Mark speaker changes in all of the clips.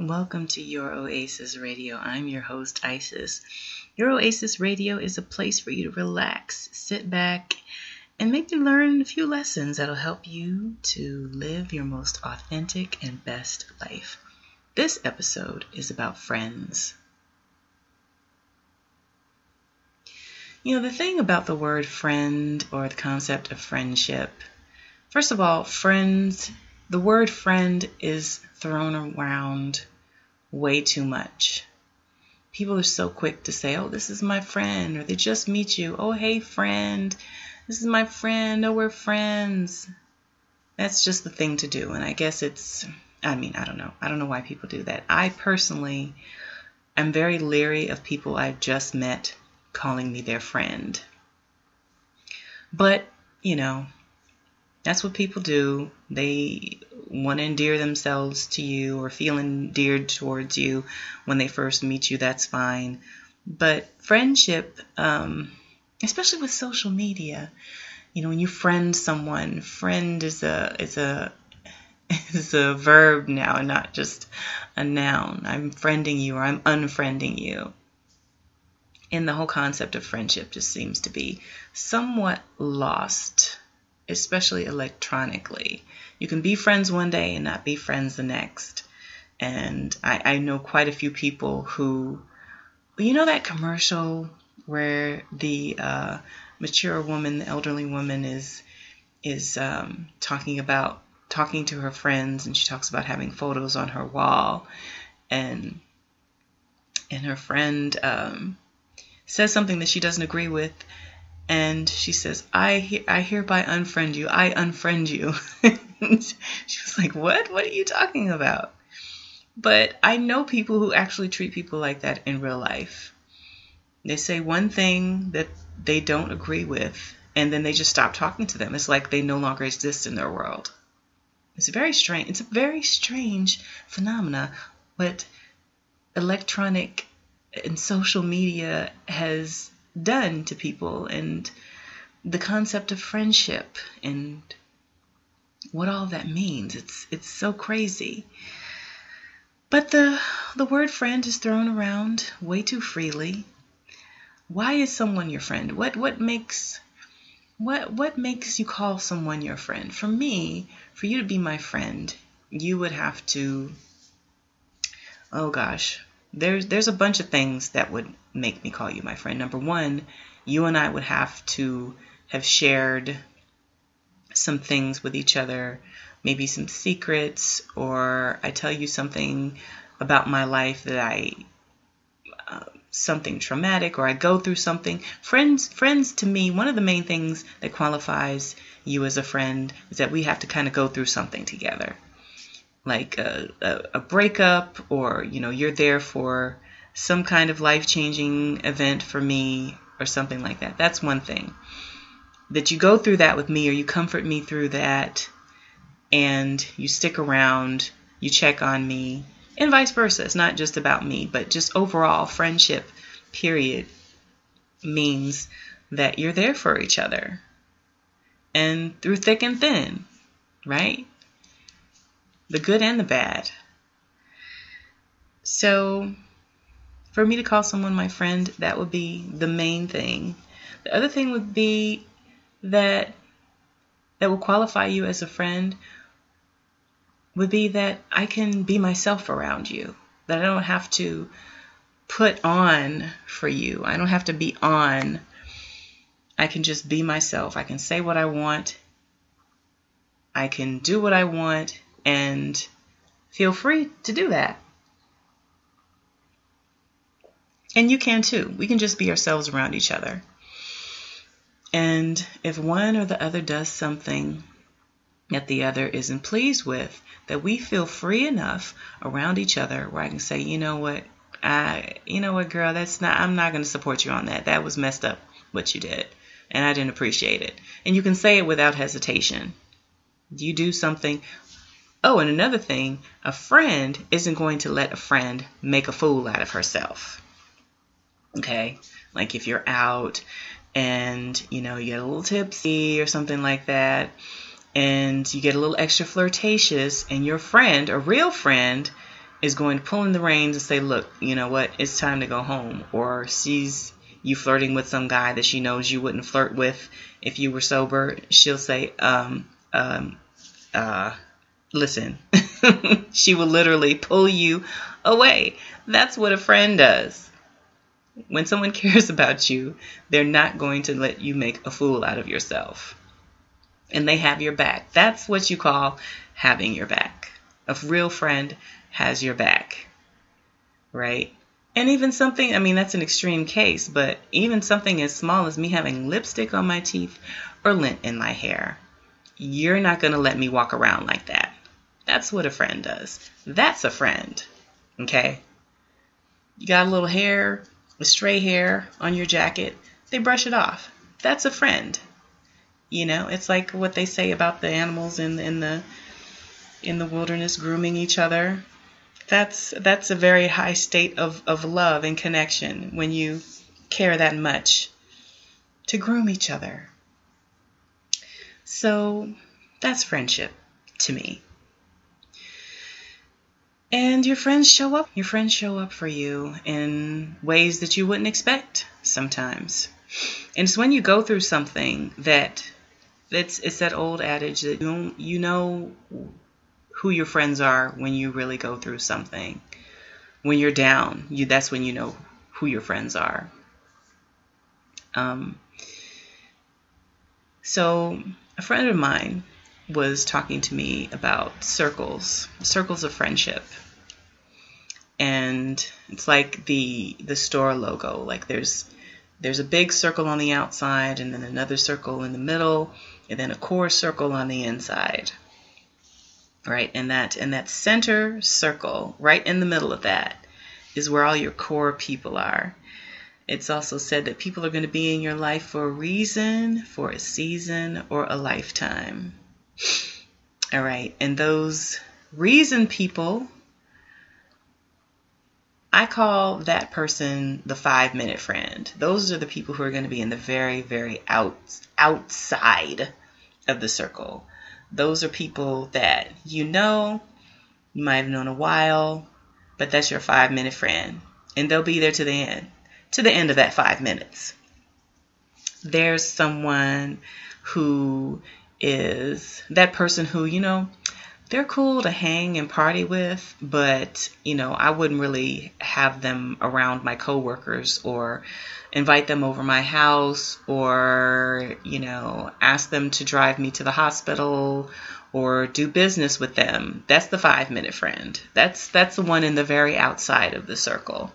Speaker 1: Welcome to Your Oasis Radio. I'm your host, Isis. Your Oasis Radio is a place for you to relax, sit back, and maybe learn a few lessons that'll help you to live your most authentic and best life. This episode is about friends. You know, the thing about the word friend or the concept of friendship, first of all, friends, the word friend is thrown around way too much. People are so quick to say, oh, this is my friend, or they just meet you. Oh, hey, friend. This is my friend. Oh, we're friends. That's just the thing to do. And I guess it's, I mean, I don't know. I don't know why people do that. I personally am very leery of people I've just met calling me their friend. But, you know, that's what people do. They want to endear themselves to you or feel endeared towards you when they first meet you. That's fine. But friendship, um, especially with social media, you know, when you friend someone, friend is a is a is a verb now and not just a noun. I'm friending you or I'm unfriending you. And the whole concept of friendship just seems to be somewhat lost especially electronically. You can be friends one day and not be friends the next. And I, I know quite a few people who, you know, that commercial where the uh, mature woman, the elderly woman, is is um, talking about talking to her friends, and she talks about having photos on her wall, and and her friend um, says something that she doesn't agree with, and she says, I, I hereby unfriend you. I unfriend you. she was like, What? What are you talking about? But I know people who actually treat people like that in real life. They say one thing that they don't agree with, and then they just stop talking to them. It's like they no longer exist in their world. It's very strange. It's a very strange phenomena, but electronic and social media has done to people and the concept of friendship and what all that means. It's it's so crazy. But the the word friend is thrown around way too freely. Why is someone your friend? What what makes what what makes you call someone your friend? For me, for you to be my friend, you would have to oh gosh, there's there's a bunch of things that would make me call you my friend. Number one, you and I would have to have shared some things with each other, maybe some secrets, or I tell you something about my life that I uh, something traumatic or I go through something. Friends friends to me, one of the main things that qualifies you as a friend is that we have to kind of go through something together like a, a, a breakup or you know you're there for some kind of life-changing event for me or something like that. That's one thing. That you go through that with me or you comfort me through that and you stick around you check on me and vice versa. It's not just about me but just overall friendship period means that you're there for each other. And through thick and thin right the good and the bad. So, for me to call someone my friend, that would be the main thing. The other thing would be that that will qualify you as a friend would be that I can be myself around you. That I don't have to put on for you. I don't have to be on. I can just be myself. I can say what I want. I can do what I want and feel free to do that. And you can too. We can just be ourselves around each other. And if one or the other does something that the other isn't pleased with, that we feel free enough around each other where I can say, you know what, I, you know what, girl, that's not, I'm not going to support you on that. That was messed up what you did, and I didn't appreciate it. And you can say it without hesitation. You do something, Oh, and another thing, a friend isn't going to let a friend make a fool out of herself. Okay? Like if you're out and, you know, you get a little tipsy or something like that, and you get a little extra flirtatious, and your friend, a real friend, is going to pull in the reins and say, look, you know what, it's time to go home. Or sees you flirting with some guy that she knows you wouldn't flirt with if you were sober, she'll say, um, um, uh, listen. she will literally pull you away. That's what a friend does. When someone cares about you, they're not going to let you make a fool out of yourself. And they have your back. That's what you call having your back. A real friend has your back, right? And even something, I mean, that's an extreme case, but even something as small as me having lipstick on my teeth or lint in my hair, you're not going to let me walk around like that. That's what a friend does. That's a friend, okay? You got a little hair, a stray hair on your jacket, they brush it off. That's a friend. You know, it's like what they say about the animals in in the in the wilderness grooming each other that's that's a very high state of, of love and connection when you care that much to groom each other. So that's friendship to me. And your friends show up. Your friends show up for you in ways that you wouldn't expect sometimes. And it's when you go through something that it's it's that old adage that you you know who your friends are when you really go through something. When you're down, you that's when you know who your friends are. Um, so a friend of mine was talking to me about circles, circles of friendship. And it's like the the store logo. Like there's there's a big circle on the outside and then another circle in the middle and then a core circle on the inside right? And that and that center circle, right in the middle of that, is where all your core people are. It's also said that people are going to be in your life for a reason, for a season, or a lifetime. All right, and those reason people, I call that person the five minute friend. Those are the people who are going to be in the very, very out, outside of the circle. Those are people that you know, you might have known a while, but that's your five minute friend. And they'll be there to the end, to the end of that five minutes. There's someone who is that person who, you know, they're cool to hang and party with, but, you know, I wouldn't really have them around my coworkers or invite them over my house or, you know, ask them to drive me to the hospital or do business with them. That's the 5-minute friend. That's that's the one in the very outside of the circle.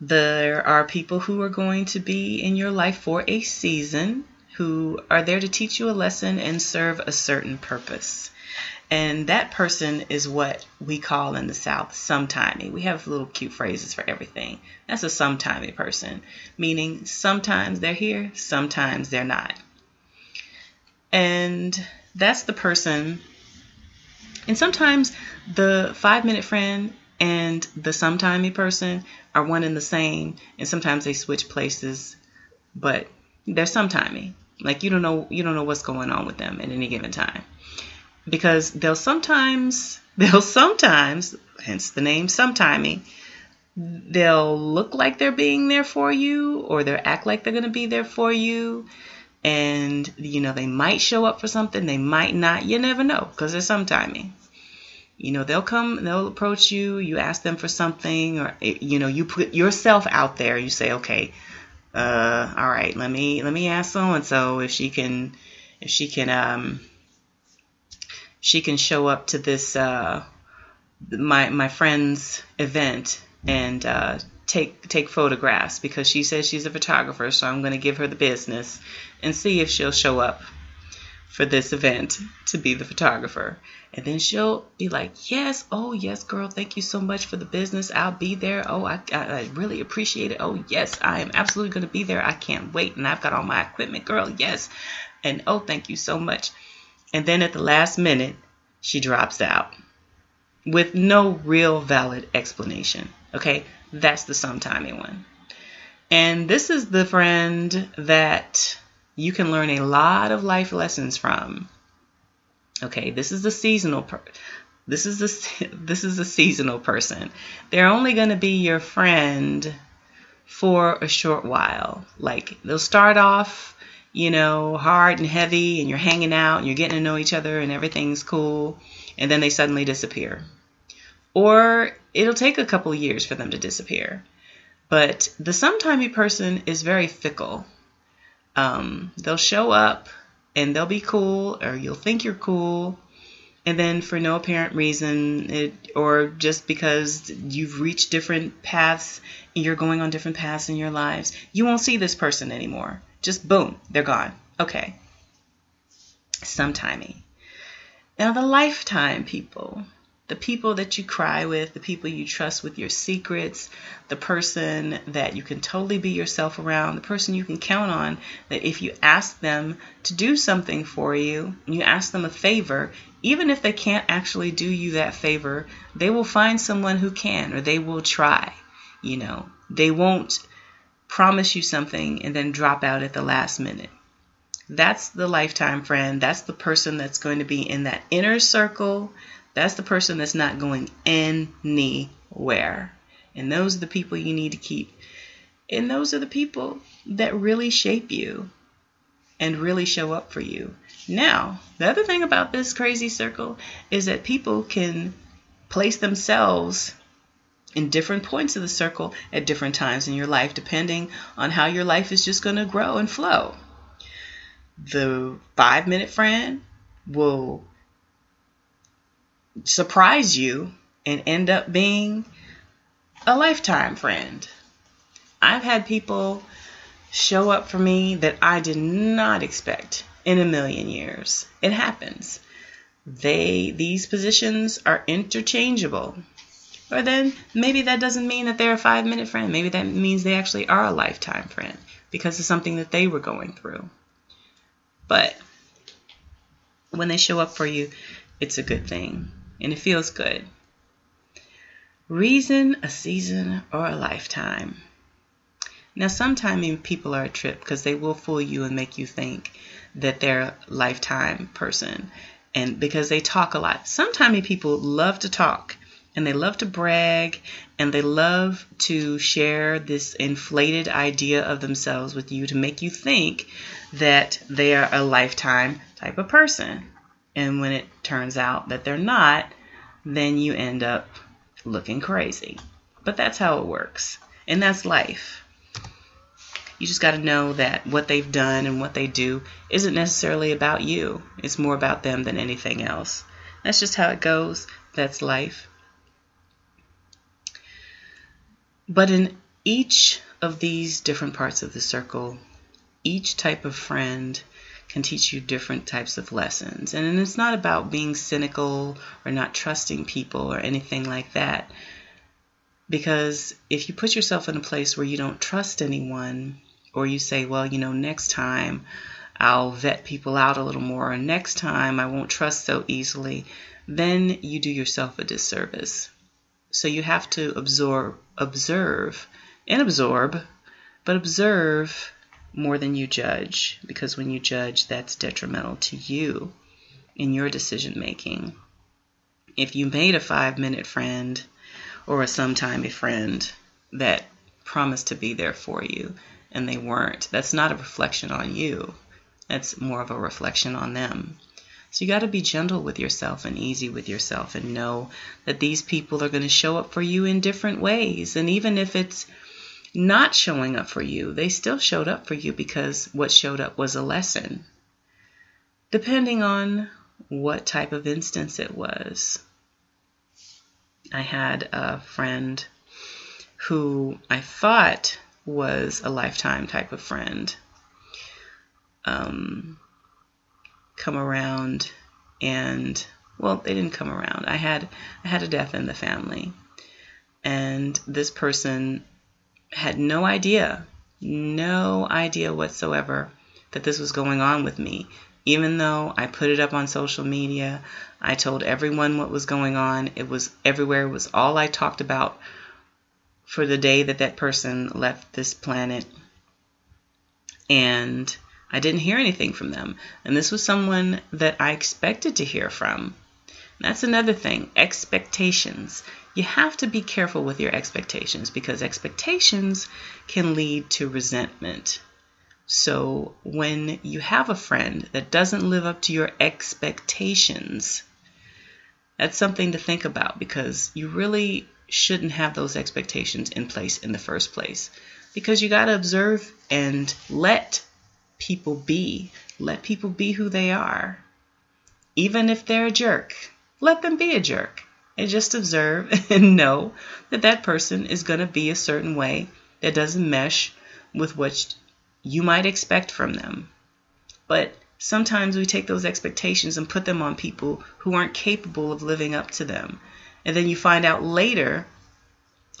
Speaker 1: There are people who are going to be in your life for a season who are there to teach you a lesson and serve a certain purpose. And that person is what we call in the South sometimey. We have little cute phrases for everything. That's a sometimey person, meaning sometimes they're here, sometimes they're not. And that's the person. And sometimes the five minute friend and the sometimey person are one and the same, and sometimes they switch places, but they're sometimey. Like you don't know you don't know what's going on with them at any given time. Because they'll sometimes they'll sometimes hence the name sometimey they'll look like they're being there for you or they'll act like they're going to be there for you and you know they might show up for something they might not you never know because they're sometimey. You know they'll come they'll approach you you ask them for something or eh, you know you put yourself out there you say okay uh all right let me let me ask so and so if she can if she can um she can show up to this uh, my my friend's event and uh, take take photographs because she says she's a photographer. So I'm going to give her the business and see if she'll show up for this event to be the photographer. And then she'll be like, Yes, oh, yes, girl, thank you so much for the business. I'll be there. Oh, I, I, I really appreciate it. Oh, yes, I am absolutely going to be there. I can't wait. And I've got all my equipment, girl. Yes. And oh, thank you so much. And then at the last minute, she drops out with no real valid explanation. Okay, that's the sometimey one. And this is the friend that you can learn a lot of life lessons from. Okay, this is the seasonal per- This is a this is a seasonal person. They're only going to be your friend for a short while. Like they'll start off, you know, hard and heavy and you're hanging out and you're getting to know each other and everything's cool and then they suddenly disappear. Or it'll take a couple years for them to disappear. But the sometimey person is very fickle. Um, they'll show up and they'll be cool, or you'll think you're cool, and then for no apparent reason, it, or just because you've reached different paths, and you're going on different paths in your lives, you won't see this person anymore. Just boom, they're gone. Okay. Sometimey. Now, the lifetime people the people that you cry with, the people you trust with your secrets, the person that you can totally be yourself around, the person you can count on that if you ask them to do something for you, you ask them a favor, even if they can't actually do you that favor, they will find someone who can or they will try. You know, they won't promise you something and then drop out at the last minute. That's the lifetime friend. That's the person that's going to be in that inner circle that's the person that's not going anywhere. And those are the people you need to keep. And those are the people that really shape you and really show up for you. Now, the other thing about this crazy circle is that people can place themselves in different points of the circle at different times in your life, depending on how your life is just going to grow and flow. The five minute friend will surprise you and end up being a lifetime friend. I've had people show up for me that I did not expect in a million years. It happens. They these positions are interchangeable. Or then maybe that doesn't mean that they're a 5-minute friend. Maybe that means they actually are a lifetime friend because of something that they were going through. But when they show up for you, it's a good thing and it feels good. Reason, a season, or a lifetime. Now, sometimes people are a trip because they will fool you and make you think that they're a lifetime person. And because they talk a lot. Sometimes people love to talk and they love to brag and they love to share this inflated idea of themselves with you to make you think that they are a lifetime type of person. And when it turns out that they're not, then you end up looking crazy. But that's how it works. And that's life. You just got to know that what they've done and what they do isn't necessarily about you. It's more about them than anything else. That's just how it goes. That's life. But in each of these different parts of the circle, each type of friend can teach you different types of lessons. And it's not about being cynical or not trusting people or anything like that. Because if you put yourself in a place where you don't trust anyone, or you say, well, you know, next time I'll vet people out a little more, or next time I won't trust so easily, then you do yourself a disservice. So you have to absorb, observe, and absorb, but observe more than you judge, because when you judge, that's detrimental to you in your decision making. If you made a five minute friend or a sometimey friend that promised to be there for you and they weren't, that's not a reflection on you. That's more of a reflection on them. So you got to be gentle with yourself and easy with yourself and know that these people are going to show up for you in different ways. And even if it's not showing up for you, they still showed up for you because what showed up was a lesson. Depending on what type of instance it was. I had a friend who I thought was a lifetime type of friend um, come around and well they didn't come around i had i had a death in the family and this person had no idea, no idea whatsoever that this was going on with me. Even though I put it up on social media, I told everyone what was going on. It was everywhere. It was all I talked about for the day that that person left this planet. And I didn't hear anything from them. And this was someone that I expected to hear from That's another thing expectations. You have to be careful with your expectations because expectations can lead to resentment. So, when you have a friend that doesn't live up to your expectations, that's something to think about because you really shouldn't have those expectations in place in the first place. Because you got to observe and let people be. Let people be who they are. Even if they're a jerk, let them be a jerk. And just observe and know that that person is going to be a certain way that doesn't mesh with what you might expect from them. But sometimes we take those expectations and put them on people who aren't capable of living up to them. And then you find out later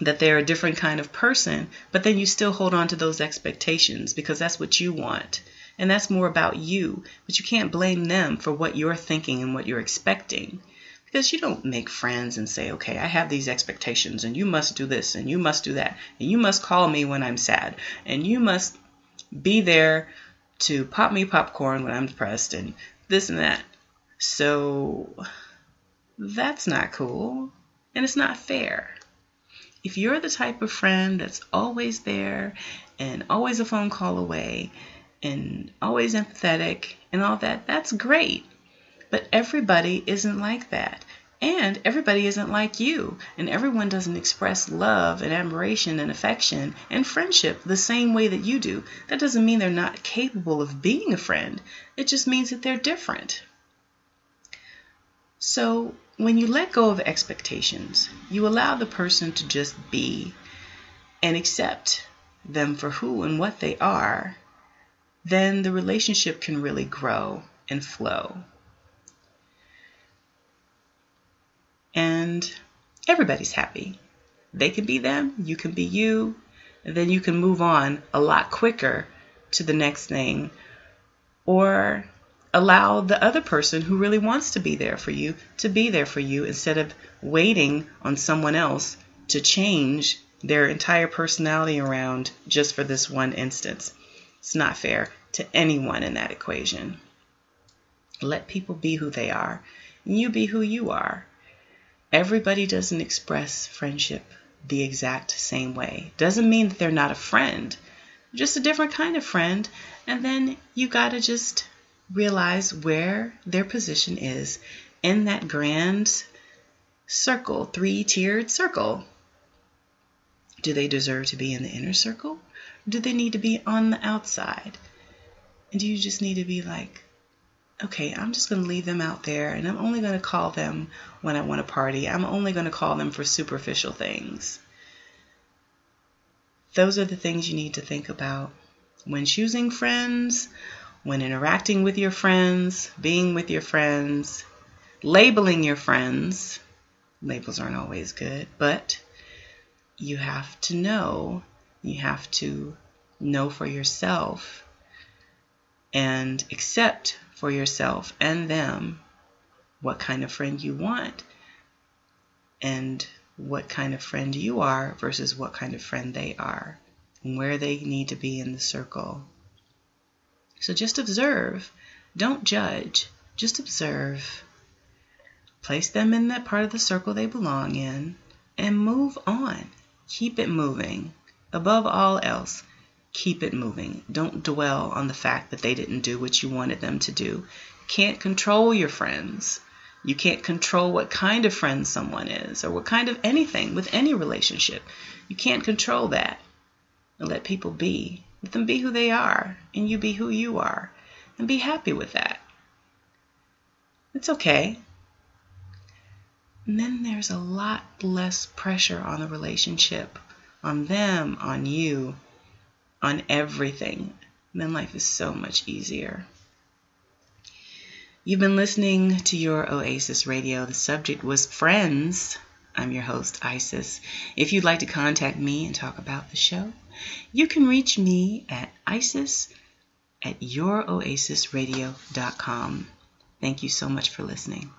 Speaker 1: that they're a different kind of person, but then you still hold on to those expectations because that's what you want. And that's more about you. But you can't blame them for what you're thinking and what you're expecting. Because you don't make friends and say, okay, I have these expectations, and you must do this, and you must do that, and you must call me when I'm sad, and you must be there to pop me popcorn when I'm depressed, and this and that. So that's not cool, and it's not fair. If you're the type of friend that's always there and always a phone call away and always empathetic and all that, that's great. But everybody isn't like that. And everybody isn't like you. And everyone doesn't express love and admiration and affection and friendship the same way that you do. That doesn't mean they're not capable of being a friend, it just means that they're different. So when you let go of expectations, you allow the person to just be and accept them for who and what they are, then the relationship can really grow and flow. And everybody's happy. They can be them, you can be you, and then you can move on a lot quicker to the next thing. Or allow the other person who really wants to be there for you to be there for you instead of waiting on someone else to change their entire personality around just for this one instance. It's not fair to anyone in that equation. Let people be who they are, and you be who you are. Everybody doesn't express friendship the exact same way. Doesn't mean that they're not a friend, just a different kind of friend. And then you got to just realize where their position is in that grand circle, three tiered circle. Do they deserve to be in the inner circle? Do they need to be on the outside? And do you just need to be like, okay, I'm just going to leave them out there and I'm only going to call them when I want to party. I'm only going to call them for superficial things. Those are the things you need to think about when choosing friends, when interacting with your friends, being with your friends, labeling your friends. Labels aren't always good, but you have to know, you have to know for yourself and accept for yourself and them what kind of friend you want and what kind of friend you are versus what kind of friend they are and where they need to be in the circle. So just observe. Don't judge. Just observe. Place them in that part of the circle they belong in and move on. Keep it moving. Above all else, keep it moving. Don't dwell on the fact that they didn't do what you wanted them to do. Can't control your friends. You can't control what kind of friend someone is or what kind of anything with any relationship. You can't control that. let people be. Let them be who they are, and you be who you are, and be happy with that. It's okay. And then there's a lot less pressure on the relationship, on them, on you, on everything. And then life is so much easier. You've been listening to your Oasis Radio. The subject was friends. I'm your host, Isis. If you'd like to contact me and talk about the show, you can reach me at isis at youroasisradio.com. Thank you so much for listening.